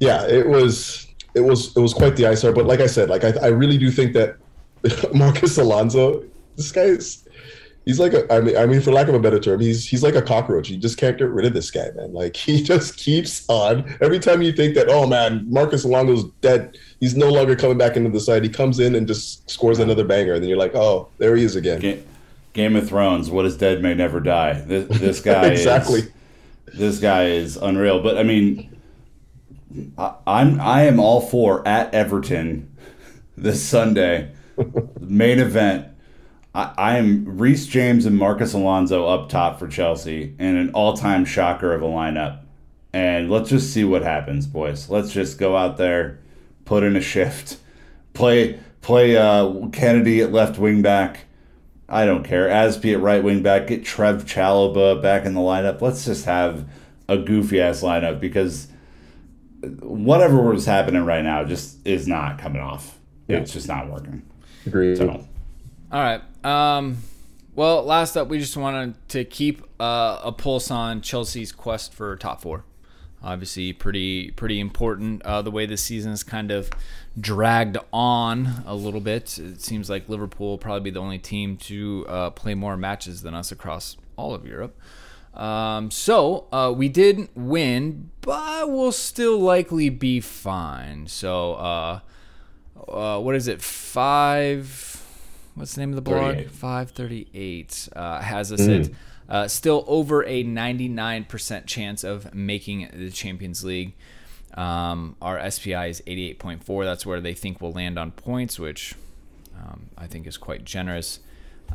yeah, it was it was it was quite the ISR. But like I said, like I, I really do think that Marcos Alonso, this guy is he's like a I mean I mean for lack of a better term, he's he's like a cockroach. You just can't get rid of this guy, man. Like he just keeps on. Every time you think that, oh man, Marcos Alonso's dead, he's no longer coming back into the side. He comes in and just scores another banger, and then you're like, oh, there he is again. Ga- Game of Thrones. What is dead may never die. This, this guy exactly. Is, this guy is unreal. But I mean, I, I'm I am all for at Everton this Sunday main event. I, I am Reece James and Marcos Alonso up top for Chelsea and an all-time shocker of a lineup. And let's just see what happens, boys. Let's just go out there, put in a shift, play play uh, Kennedy at left wing back. I don't care. Azpi at right wing back. Get Trev Chalobah back in the lineup. Let's just have a goofy ass lineup because whatever was happening right now just is not coming off. It's just not working. Agreed. So All right. Um, well, last up, we just wanted to keep uh, a pulse on Chelsea's quest for top four. Obviously, pretty pretty important. Uh, the way this season is kind of dragged on a little bit. It seems like Liverpool will probably be the only team to uh, play more matches than us across all of Europe. Um, so uh, we did win, but we'll still likely be fine. So uh, uh, what is it? Five. What's the name of the blog? Five thirty-eight uh, has us at uh, still over a ninety-nine percent chance of making the Champions League. Um, our SPI is eighty-eight point four. That's where they think we'll land on points, which um, I think is quite generous.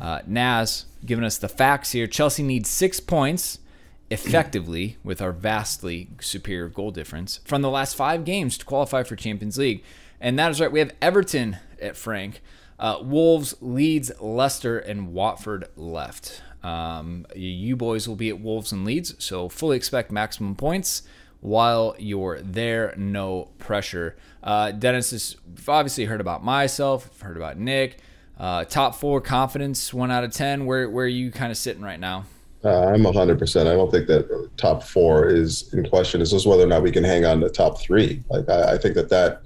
Uh, Naz giving us the facts here. Chelsea needs six points effectively with our vastly superior goal difference from the last five games to qualify for Champions League. And that is right. We have Everton at Frank, uh, Wolves, Leeds, Leicester, and Watford left. Um, you boys will be at Wolves and Leeds, so fully expect maximum points while you're there. No pressure. Uh, Dennis has obviously heard about myself, heard about Nick. Uh, top four confidence, one out of ten. Where where are you kind of sitting right now? Uh, I'm 100%. I don't think that top four is in question. It's just whether or not we can hang on to top three. Like, I, I think that that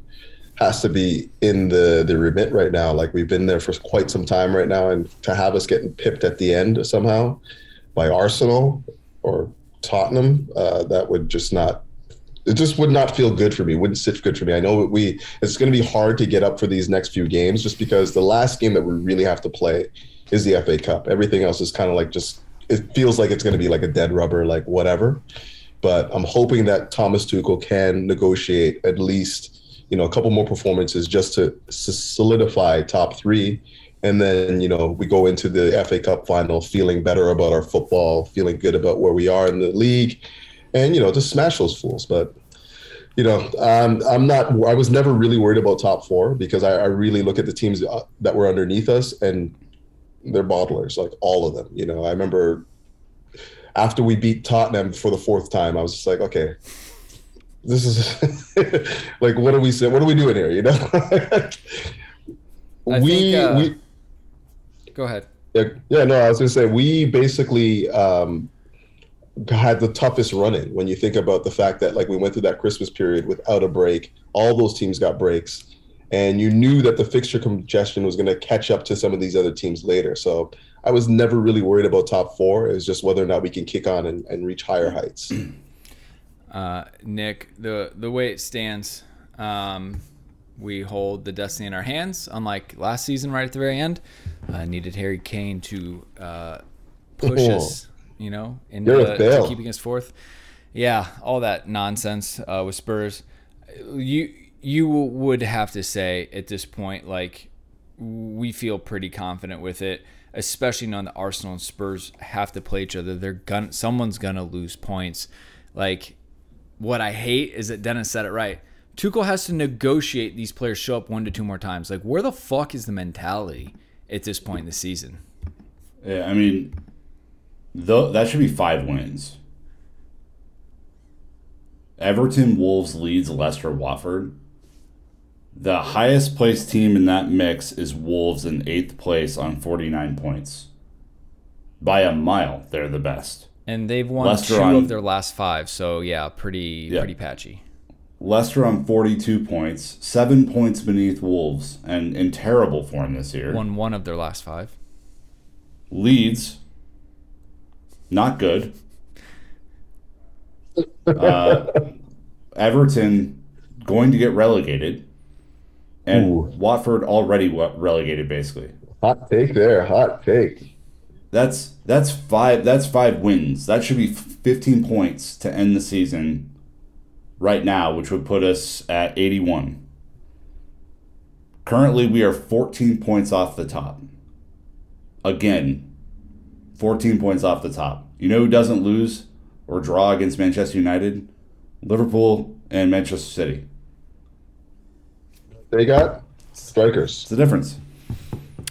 has to be in the, the remit right now. Like, we've been there for quite some time right now. And to have us getting pipped at the end somehow by Arsenal or Tottenham, uh, that would just not. It just would not feel good for me. Wouldn't sit good for me. I know we. It's going to be hard to get up for these next few games, just because the last game that we really have to play is the FA Cup. Everything else is kind of like just it feels like it's going to be like a dead rubber, like whatever. But I'm hoping that Thomas Tuchel can negotiate at least, you know, a couple more performances just to solidify top three. And then, you know, we go into the FA Cup final feeling better about our football, feeling good about where we are in the league, and, you know, to smash those fools. But, you know, um, I'm not, I was never really worried about top four because I, I really look at the teams uh, that were underneath us and they're bottlers, like all of them. You know, I remember after we beat Tottenham for the fourth time, I was just like, okay, this is like, what are we saying? What are we doing here? You know, we think, uh, we go ahead. Yeah, yeah, no, I was gonna say we basically um, had the toughest running when you think about the fact that like we went through that Christmas period without a break. All those teams got breaks and you knew that the fixture congestion was going to catch up to some of these other teams later. So I was never really worried about top four. It was just whether or not we can kick on and, and reach higher heights. Uh, Nick, the the way it stands, um, we hold the destiny in our hands. Unlike last season, right at the very end, uh, needed Harry Kane to uh, push oh. us, you know, into to keeping us fourth. Yeah, all that nonsense uh, with Spurs. You you would have to say at this point, like, we feel pretty confident with it, especially knowing that Arsenal and Spurs have to play each other. They're gonna, someone's gonna lose points. Like, what I hate is that Dennis said it right. Tuchel has to negotiate these players show up one to two more times. Like, where the fuck is the mentality at this point in the season? Yeah, I mean, though that should be five wins. Everton, Wolves, Leeds, Leicester, Watford. The highest placed team in that mix is Wolves in eighth place on 49 points. By a mile, they're the best. And they've won Leicester two on, of their last five, so yeah, pretty yeah. pretty patchy. Leicester on 42 points, seven points beneath Wolves, and in terrible form this year. Won one of their last five. Leeds, not good. Uh, Everton going to get relegated and Ooh. Watford already relegated basically. Hot take there, hot take. That's that's five that's five wins. That should be 15 points to end the season right now, which would put us at 81. Currently we are 14 points off the top. Again, 14 points off the top. You know who doesn't lose or draw against Manchester United? Liverpool and Manchester City. They got strikers. It's the difference.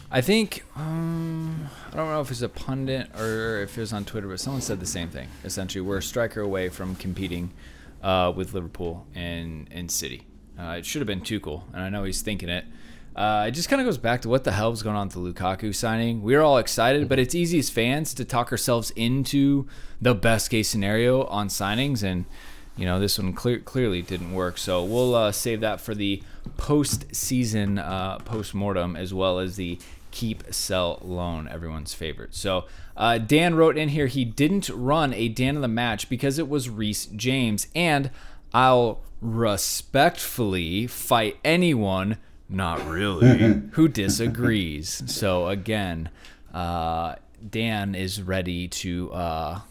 I think um, I don't know if it's a pundit or if it was on Twitter, but someone said the same thing. Essentially, we're a striker away from competing uh, with Liverpool and and City. Uh, it should have been Tuchel, and I know he's thinking it. Uh, it just kind of goes back to what the hell was going on with the Lukaku signing. We are all excited, but it's easy as fans to talk ourselves into the best case scenario on signings, and you know this one clear, clearly didn't work. So we'll uh, save that for the post-season uh, post-mortem as well as the keep sell loan everyone's favorite. So uh, dan wrote in here he didn't run a dan of the match because it was Reece james. And i'll respectfully fight anyone not really who disagrees. So again uh, dan is ready to uh,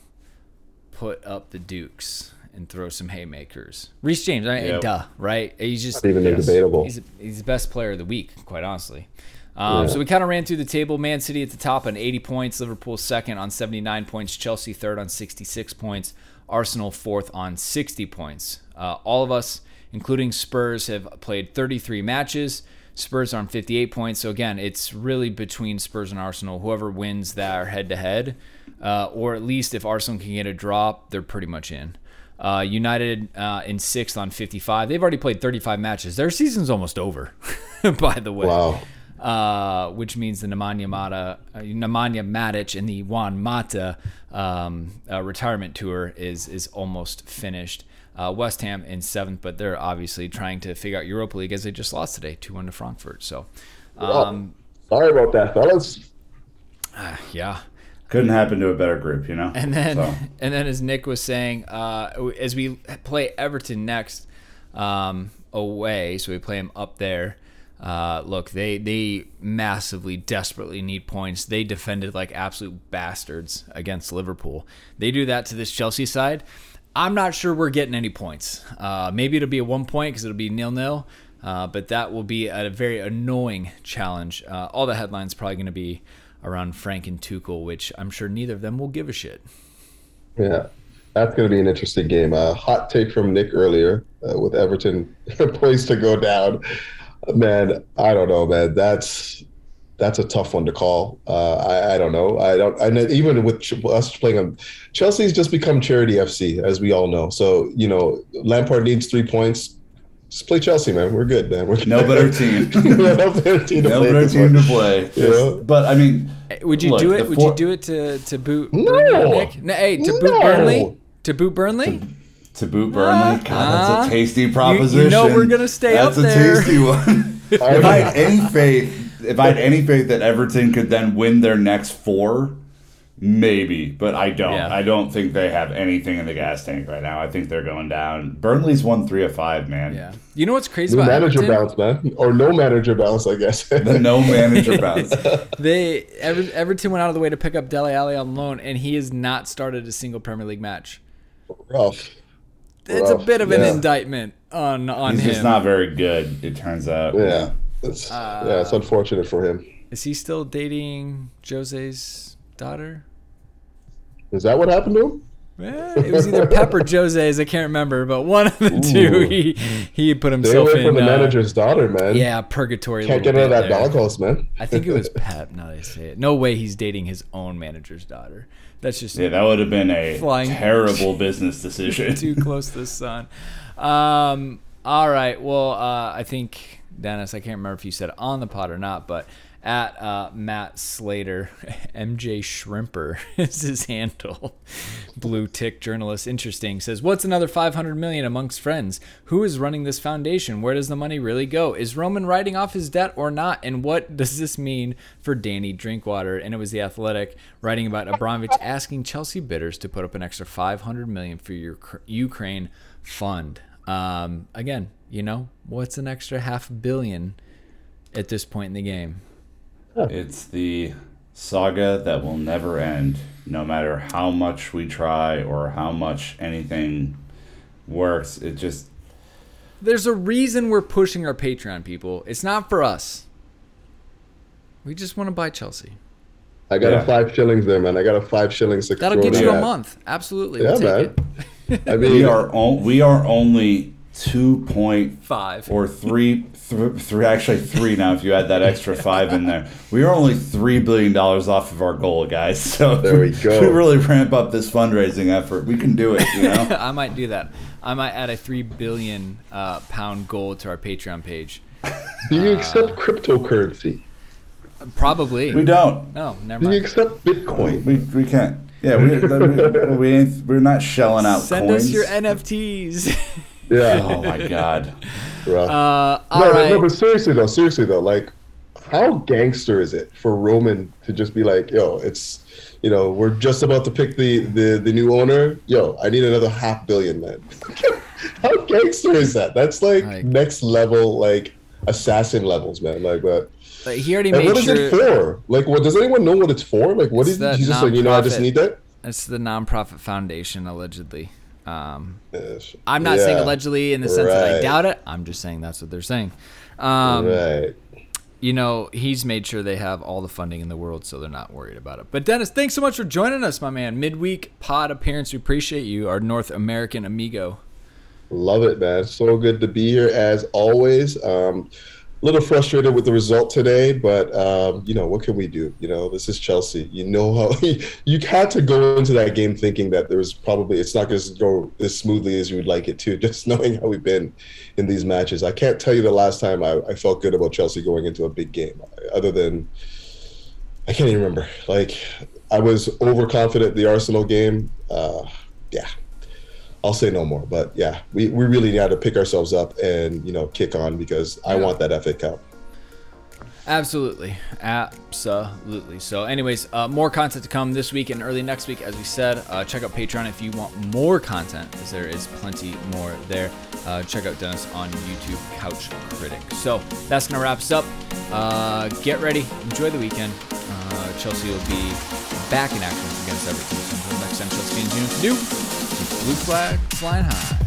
put up the dukes and throw some haymakers. Reece James, I, yep. duh, right? He's just Not even yes. debatable. He's, he's the best player of the week, quite honestly. Um, yeah. So we kind of ran through the table. Man City at the top on 80 points, Liverpool second on 79 points, Chelsea third on 66 points, Arsenal fourth on 60 points. Uh, all of us, including Spurs, have played 33 matches. Spurs are on 58 points. So again, it's really between Spurs and Arsenal. Whoever wins that head to head, or at least if Arsenal can get a drop, they're pretty much in. Uh, United uh, in sixth on 55. They've already played 35 matches. Their season's almost over, by the way. Wow. Uh, which means the Nemanja, Mata, uh, Nemanja Matic and the Juan Mata um, uh, retirement tour is is almost finished. Uh, West Ham in seventh, but they're obviously trying to figure out Europa League as they just lost today, 2 1 to Frankfurt. So, um, Sorry about that, fellas. yeah. Couldn't happen to a better group, you know. And then, So, and then, as Nick was saying, uh, as we play Everton next um, away, so we play them up there. Uh, look, they they massively, desperately need points. They defended like absolute bastards against Liverpool. They do that to this Chelsea side. I'm not sure we're getting any points. Uh, maybe it'll be a one point because it'll be nil nil. Uh, but that will be a very annoying challenge. Uh, all the headlines probably going to be around Frank and Tuchel, which I'm sure neither of them will give a shit. Yeah, that's going to be an interesting game. A hot take from Nick earlier uh, with Everton poised to go down. Man, I don't know, man. That's that's a tough one to call. Uh, I, I don't know. I don't. And even with ch- us playing them, Chelsea's just become charity FC, as we all know. So you know, Lampard needs three points. Just play Chelsea, man. We're good, man. We're no better team. no better team to no play. better team to play. Yeah. But I mean, Would you Look, do the it? Would four- you do it to to boot No. Burnley, No, hey, to boot Burnley? To boot Burnley? to boot Burnley, God, that's a uh-huh. tasty proposition. you proposition. know we're gonna stay that's up there. That's a tasty one. if I had any faith, if I had any faith that Everton could then win their next four, maybe. But I don't. Yeah. I don't think they have anything in the gas tank right now. I think they're going down. Burnley's won three of five, man. Yeah. You know what's crazy New about manager Everton? bounce, man, or no manager bounce, I guess. The no manager bounce. They Ever, Everton went out of the way to pick up Dele Alli on loan, and he has not started a single Premier League match. Rough. It's a bit of an indictment on on He's him. just not very good. It turns out. Yeah, it's yeah, it's uh, unfortunate for him. Is he still dating Jose's daughter? Is that what happened to him? Eh, it was either Pep or Jose's. I can't remember, but one of the two. He he put Stay himself away in. from the uh, manager's daughter, man. yeah, purgatory. can't get out of that there. doghouse, man. I think it was Pep. Now that I say it, no way he's dating his own manager's daughter. That's just Yeah, that would have been a Flying- terrible business decision. too close to the sun. Um, all right. Well, uh, I think Dennis. I can't remember if you said on the pod or not, but at uh, Matt Slater, MJ Shrimper is his handle. Blue tick journalist, interesting. Says, "What's another 500 million amongst friends? Who is running this foundation? Where does the money really go? Is Roman writing off his debt or not? And what does this mean for Danny Drinkwater?" And it was the Athletic writing about Abramovich asking Chelsea bidders to put up an extra 500 million for your Ukraine fund. Um, again, you know, what's an extra half billion at this point in the game? It's the saga that will never end, no matter how much we try or how much anything works. It just There's a reason we're pushing our Patreon people. It's not for us. We just want to buy Chelsea. I got Yeah. a five shillings there, man. I got a five shillings. That'll get in you a month. Absolutely. Yeah, we'll man. I mean, we are on, we are only two point Five. or three, th- three actually three now if you add that extra five in there. We are only three billion dollars off of our goal, guys. So There we if go. We really ramp up this fundraising effort. We can do it. You know. I might do that. I might add a three billion uh, pound goal to our Patreon page. do you accept cryptocurrency? Probably. we don't. No, never mind. Do you accept Bitcoin? We, we can't. Yeah, we, we, we ain't, we're not shelling out Send coins. us your NFTs. Yeah. Oh my god. rough. uh, all no, right. no, but seriously though, seriously though, like, how gangster is it for Roman to just be like, "Yo, it's, you know, we're just about to pick the the, the new owner. Yo, I need another half billion, man." how gangster is that? That's like, Like- next level, like assassin levels, man. Like, but Like, he already and made what is sure it for? Like, what does anyone know what it's for? Like, what is It's he just like? You know, I just need that. it's the nonprofit foundation allegedly. Um, I'm not saying allegedly in the sense that I doubt it. I'm just saying that's what they're saying. Um, right. you know, he's made sure they have all the funding in the world, so they're not worried about it. But Dennis, thanks so much for joining us, my man. Midweek pod appearance. We appreciate you, our North American amigo. Love it, man. So good to be here as always. Um, little frustrated with the result today, but um, you know what can we do? You know, this is Chelsea. You know how you had to go into that game thinking that there was probably it's not going to go as smoothly as you would like it to. Just knowing how we've been in these matches, I can't tell you the last time I, I felt good about Chelsea going into a big game, other than I can't even remember. Like I was overconfident the Arsenal game. Uh, yeah, I'll say no more. But yeah, we, we really need to pick ourselves up and you know kick on because I want that FA Cup. Absolutely, absolutely. So, anyways, uh, more content to come this week and early next week. As we said, uh, check out Patreon if you want more content, as there is plenty more there. Uh, check out Dennis on YouTube, Couch Critic. So that's gonna wrap us up. Uh, get ready, enjoy the weekend. Uh, Chelsea will be back in action against Everton. So until next time, Chelsea fans, you know what to do. Blue flag flying high.